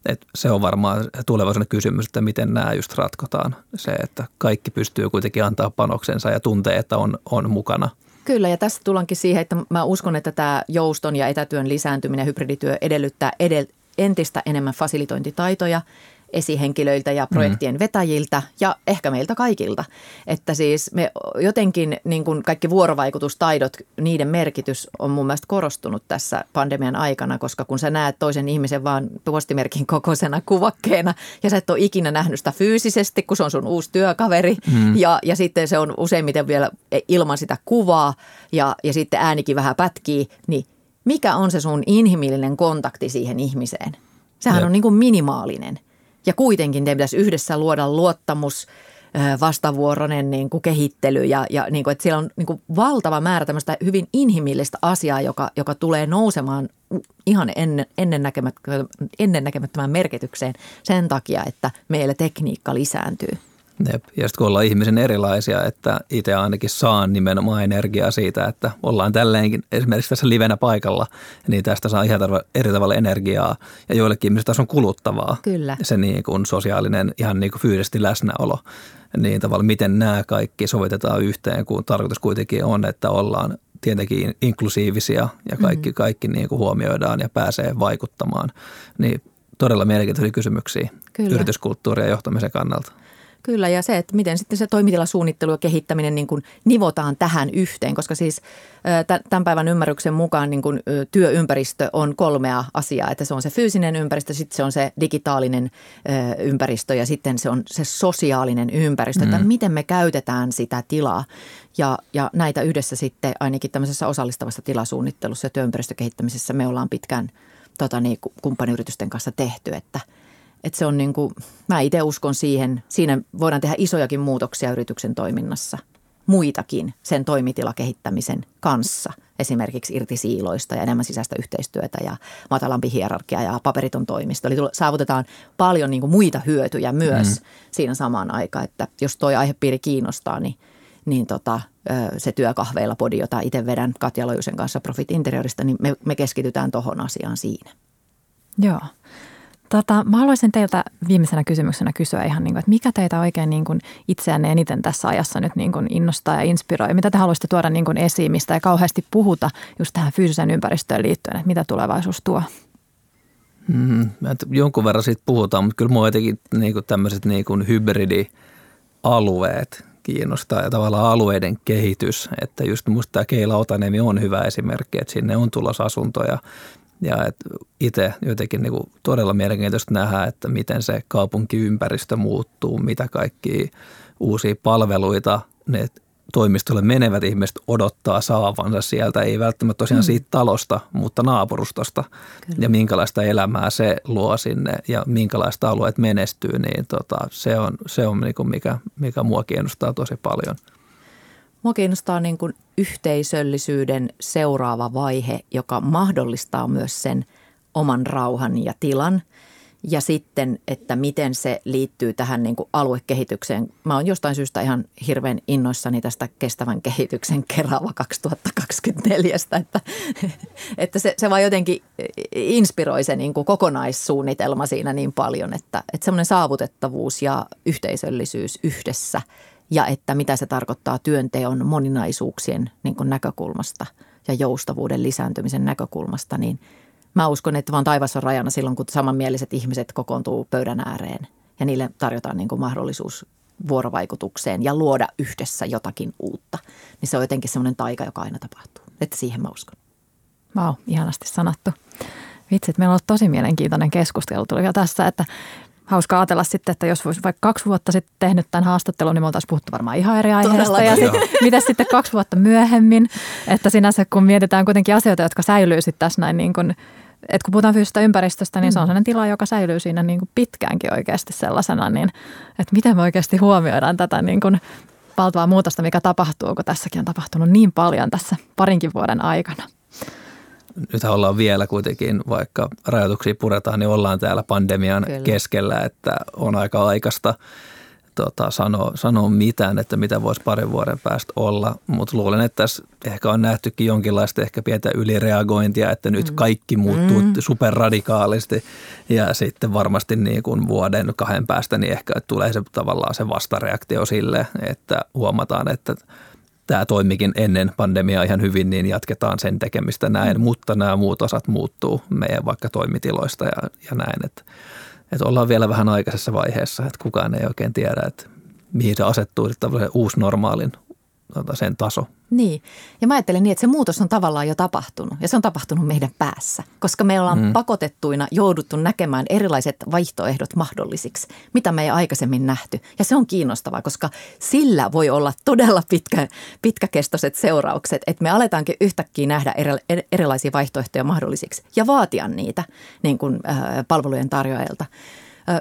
et se on varmaan tulevaisuuden kysymys, että miten nämä just ratkotaan. Se, että kaikki pystyy kuitenkin antaa panoksensa ja tuntee, että on, on mukana. Kyllä, ja tässä tullaankin siihen, että mä uskon, että tämä jouston ja etätyön lisääntyminen, hybridityö edellyttää edel- entistä enemmän fasilitointitaitoja – esihenkilöiltä ja projektien mm. vetäjiltä ja ehkä meiltä kaikilta. Että siis me jotenkin niin kuin kaikki vuorovaikutustaidot, niiden merkitys on mun mielestä korostunut tässä pandemian aikana, koska kun sä näet toisen ihmisen vaan postimerkin kokoisena kuvakkeena ja sä et ole ikinä nähnyt sitä fyysisesti, kun se on sun uusi työkaveri mm. ja, ja sitten se on useimmiten vielä ilman sitä kuvaa ja, ja sitten äänikin vähän pätkii, niin mikä on se sun inhimillinen kontakti siihen ihmiseen? Sehän Jep. on niin kuin minimaalinen – ja kuitenkin teidän pitäisi yhdessä luoda luottamus, vastavuoroinen niin kuin kehittely ja, ja niin kuin, että siellä on niin kuin valtava määrä tämmöistä hyvin inhimillistä asiaa, joka, joka tulee nousemaan ihan ennen, ennennäkemättömään merkitykseen sen takia, että meillä tekniikka lisääntyy. Jep. Ja sitten kun ollaan ihmisen erilaisia, että itse ainakin saan nimenomaan energiaa siitä, että ollaan tälleenkin esimerkiksi tässä livenä paikalla, niin tästä saa ihan eri tavalla energiaa. Ja joillekin ihmisistä taas on kuluttavaa Kyllä. se niin kuin sosiaalinen, ihan niin kuin fyysisesti läsnäolo. Niin tavalla, miten nämä kaikki sovitetaan yhteen, kun tarkoitus kuitenkin on, että ollaan tietenkin inklusiivisia ja kaikki, mm-hmm. kaikki niin kuin huomioidaan ja pääsee vaikuttamaan. Niin todella mielenkiintoisia kysymyksiä Kyllä. yrityskulttuuria ja johtamisen kannalta. Kyllä, ja se, että miten sitten se toimitilasuunnittelu ja kehittäminen niin kuin nivotaan tähän yhteen, koska siis tämän päivän ymmärryksen mukaan niin kuin työympäristö on kolmea asiaa, että se on se fyysinen ympäristö, sitten se on se digitaalinen ympäristö ja sitten se on se sosiaalinen ympäristö, mm. että miten me käytetään sitä tilaa. Ja, ja näitä yhdessä sitten ainakin tämmöisessä osallistavassa tilasuunnittelussa ja työympäristökehittämisessä me ollaan pitkään tota niin, kumppaniyritysten kanssa tehty, että – että se on niin kuin, mä itse uskon siihen, siinä voidaan tehdä isojakin muutoksia yrityksen toiminnassa, muitakin sen toimitilakehittämisen kanssa. Esimerkiksi irti siiloista ja enemmän sisäistä yhteistyötä ja matalampi hierarkia ja paperiton toimisto. Eli saavutetaan paljon niin kuin muita hyötyjä myös mm. siinä samaan aikaan, että jos toi aihepiiri kiinnostaa, niin, niin tota, se työkahveilla podi, jota itse vedän Katja Lojusen kanssa Profit Interiorista, niin me, me keskitytään tuohon asiaan siinä. Joo Tota, mä haluaisin teiltä viimeisenä kysymyksenä kysyä ihan, niin kuin, että mikä teitä oikein niin kuin itseänne eniten tässä ajassa nyt niin kuin innostaa ja inspiroi? Mitä te haluaisitte tuoda niin kuin esiin, mistä ei kauheasti puhuta just tähän fyysiseen ympäristöön liittyen, että mitä tulevaisuus tuo? Mm, jonkun verran siitä puhutaan, mutta kyllä mua jotenkin niin kuin tämmöiset niin kuin hybridialueet kiinnostaa ja tavallaan alueiden kehitys, että just musta tämä Keila Otaniemi on hyvä esimerkki, että sinne on tulossa asuntoja ja itse jotenkin niin kuin todella mielenkiintoista nähdä, että miten se kaupunkiympäristö muuttuu, mitä kaikki uusia palveluita ne toimistolle menevät ihmiset odottaa saavansa sieltä, ei välttämättä tosiaan mm. siitä talosta, mutta naapurustosta. Kyllä. Ja minkälaista elämää se luo sinne ja minkälaista alueet menestyy, niin tota, se on, se on niin kuin mikä, mikä mua kiinnostaa tosi paljon. Mua kiinnostaa niin kuin yhteisöllisyyden seuraava vaihe, joka mahdollistaa myös sen oman rauhan ja tilan – ja sitten, että miten se liittyy tähän niin kuin aluekehitykseen. Mä oon jostain syystä ihan hirveän innoissani tästä kestävän kehityksen Kerava 2024, että, että se, se vaan jotenkin inspiroi se niin kuin kokonaissuunnitelma siinä niin paljon, että, että semmoinen saavutettavuus ja yhteisöllisyys yhdessä ja että mitä se tarkoittaa työnteon moninaisuuksien niin kuin näkökulmasta ja joustavuuden lisääntymisen näkökulmasta, niin – Mä uskon, että vaan taivas on rajana silloin, kun samanmieliset ihmiset kokoontuu pöydän ääreen ja niille tarjotaan niin kuin mahdollisuus vuorovaikutukseen ja luoda yhdessä jotakin uutta. Niin se on jotenkin semmoinen taika, joka aina tapahtuu. Että siihen mä uskon. Vau, ihanasti sanottu. Vitsit, meillä on ollut tosi mielenkiintoinen keskustelu tuli jo tässä, että hauska ajatella sitten, että jos voisi vaikka kaksi vuotta sitten tehnyt tämän haastattelun, niin me oltaisiin puhuttu varmaan ihan eri aiheesta. Ja sitten, miten sitten kaksi vuotta myöhemmin, että sinänsä kun mietitään kuitenkin asioita, jotka säilyy sitten tässä näin niin kuin että kun puhutaan fyysisestä ympäristöstä, niin se on mm. sellainen tila, joka säilyy siinä niin kuin pitkäänkin oikeasti sellaisena, niin että miten me oikeasti huomioidaan tätä niin kuin valtavaa muutosta, mikä tapahtuu, kun tässäkin on tapahtunut niin paljon tässä parinkin vuoden aikana. Nyt ollaan vielä kuitenkin, vaikka rajoituksia puretaan, niin ollaan täällä pandemian Kyllä. keskellä, että on aika aikaista tota, sanoa, sanoa mitään, että mitä voisi parin vuoden päästä olla. Mutta luulen, että tässä ehkä on nähtykin jonkinlaista ehkä pientä ylireagointia, että nyt mm. kaikki muuttuu mm. superradikaalisti ja sitten varmasti niin kuin vuoden kahden päästä niin ehkä tulee se tavallaan se vastareaktio sille, että huomataan, että tämä toimikin ennen pandemiaa ihan hyvin, niin jatketaan sen tekemistä näin, mm. mutta nämä muut osat muuttuu meidän vaikka toimitiloista ja, ja näin, että että ollaan vielä vähän aikaisessa vaiheessa, että kukaan ei oikein tiedä, että mihin se asettuu uusi normaalin tota, sen taso. Niin, ja mä ajattelen niin, että se muutos on tavallaan jo tapahtunut ja se on tapahtunut meidän päässä, koska me ollaan mm. pakotettuina jouduttu näkemään erilaiset vaihtoehdot mahdollisiksi, mitä me ei aikaisemmin nähty. Ja se on kiinnostavaa, koska sillä voi olla todella pitkä, pitkäkestoiset seuraukset, että me aletaankin yhtäkkiä nähdä erilaisia vaihtoehtoja mahdollisiksi ja vaatia niitä niin kuin, äh, palvelujen tarjoajilta.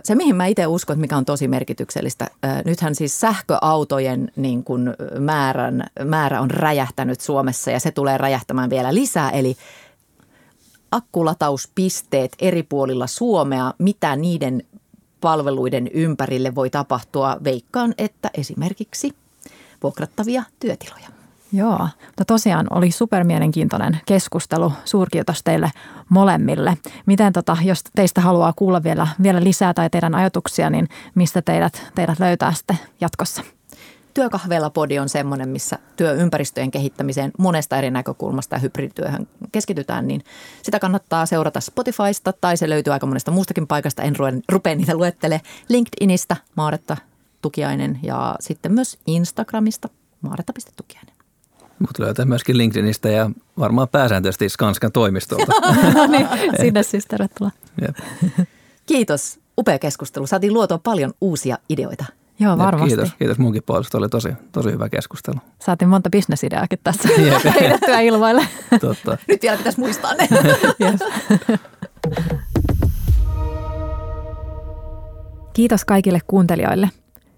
Se, mihin mä itse uskon, että mikä on tosi merkityksellistä, nythän siis sähköautojen niin kuin määrän, määrä on räjähtänyt Suomessa ja se tulee räjähtämään vielä lisää. Eli akkulatauspisteet eri puolilla Suomea, mitä niiden palveluiden ympärille voi tapahtua, veikkaan, että esimerkiksi vuokrattavia työtiloja. Joo, mutta tosiaan oli super mielenkiintoinen keskustelu. Suurkiitos teille molemmille. Miten tota, jos teistä haluaa kuulla vielä, vielä lisää tai teidän ajatuksia, niin mistä teidät, teidät löytää sitten jatkossa? Työkahvela-podi on semmoinen, missä työympäristöjen kehittämiseen monesta eri näkökulmasta ja hybridityöhön keskitytään, niin sitä kannattaa seurata Spotifysta tai se löytyy aika monesta muustakin paikasta. En rupea niitä luettele LinkedInistä, Maaretta Tukiainen ja sitten myös Instagramista, maaretta.tukiainen. Mutta löytää myöskin LinkedInistä ja varmaan pääsääntöisesti Skanskan toimistolta. no niin, sinne siis tervetuloa. Kiitos. Upea keskustelu. Saatiin luotua paljon uusia ideoita. Joo, varmasti. kiitos, kiitos munkin puolesta. Oli tosi, tosi hyvä keskustelu. Saatiin monta bisnesideaakin tässä heitettyä ilmoille. Totta. Nyt vielä pitäisi muistaa ne. yes. Kiitos kaikille kuuntelijoille.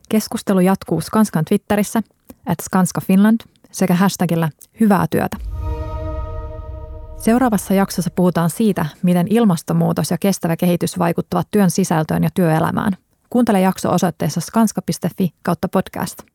Keskustelu jatkuu Skanskan Twitterissä, at Skanska Finland – sekä hashtagillä hyvää työtä. Seuraavassa jaksossa puhutaan siitä, miten ilmastonmuutos ja kestävä kehitys vaikuttavat työn sisältöön ja työelämään. Kuuntele jakso osoitteessa skanska.fi kautta podcast.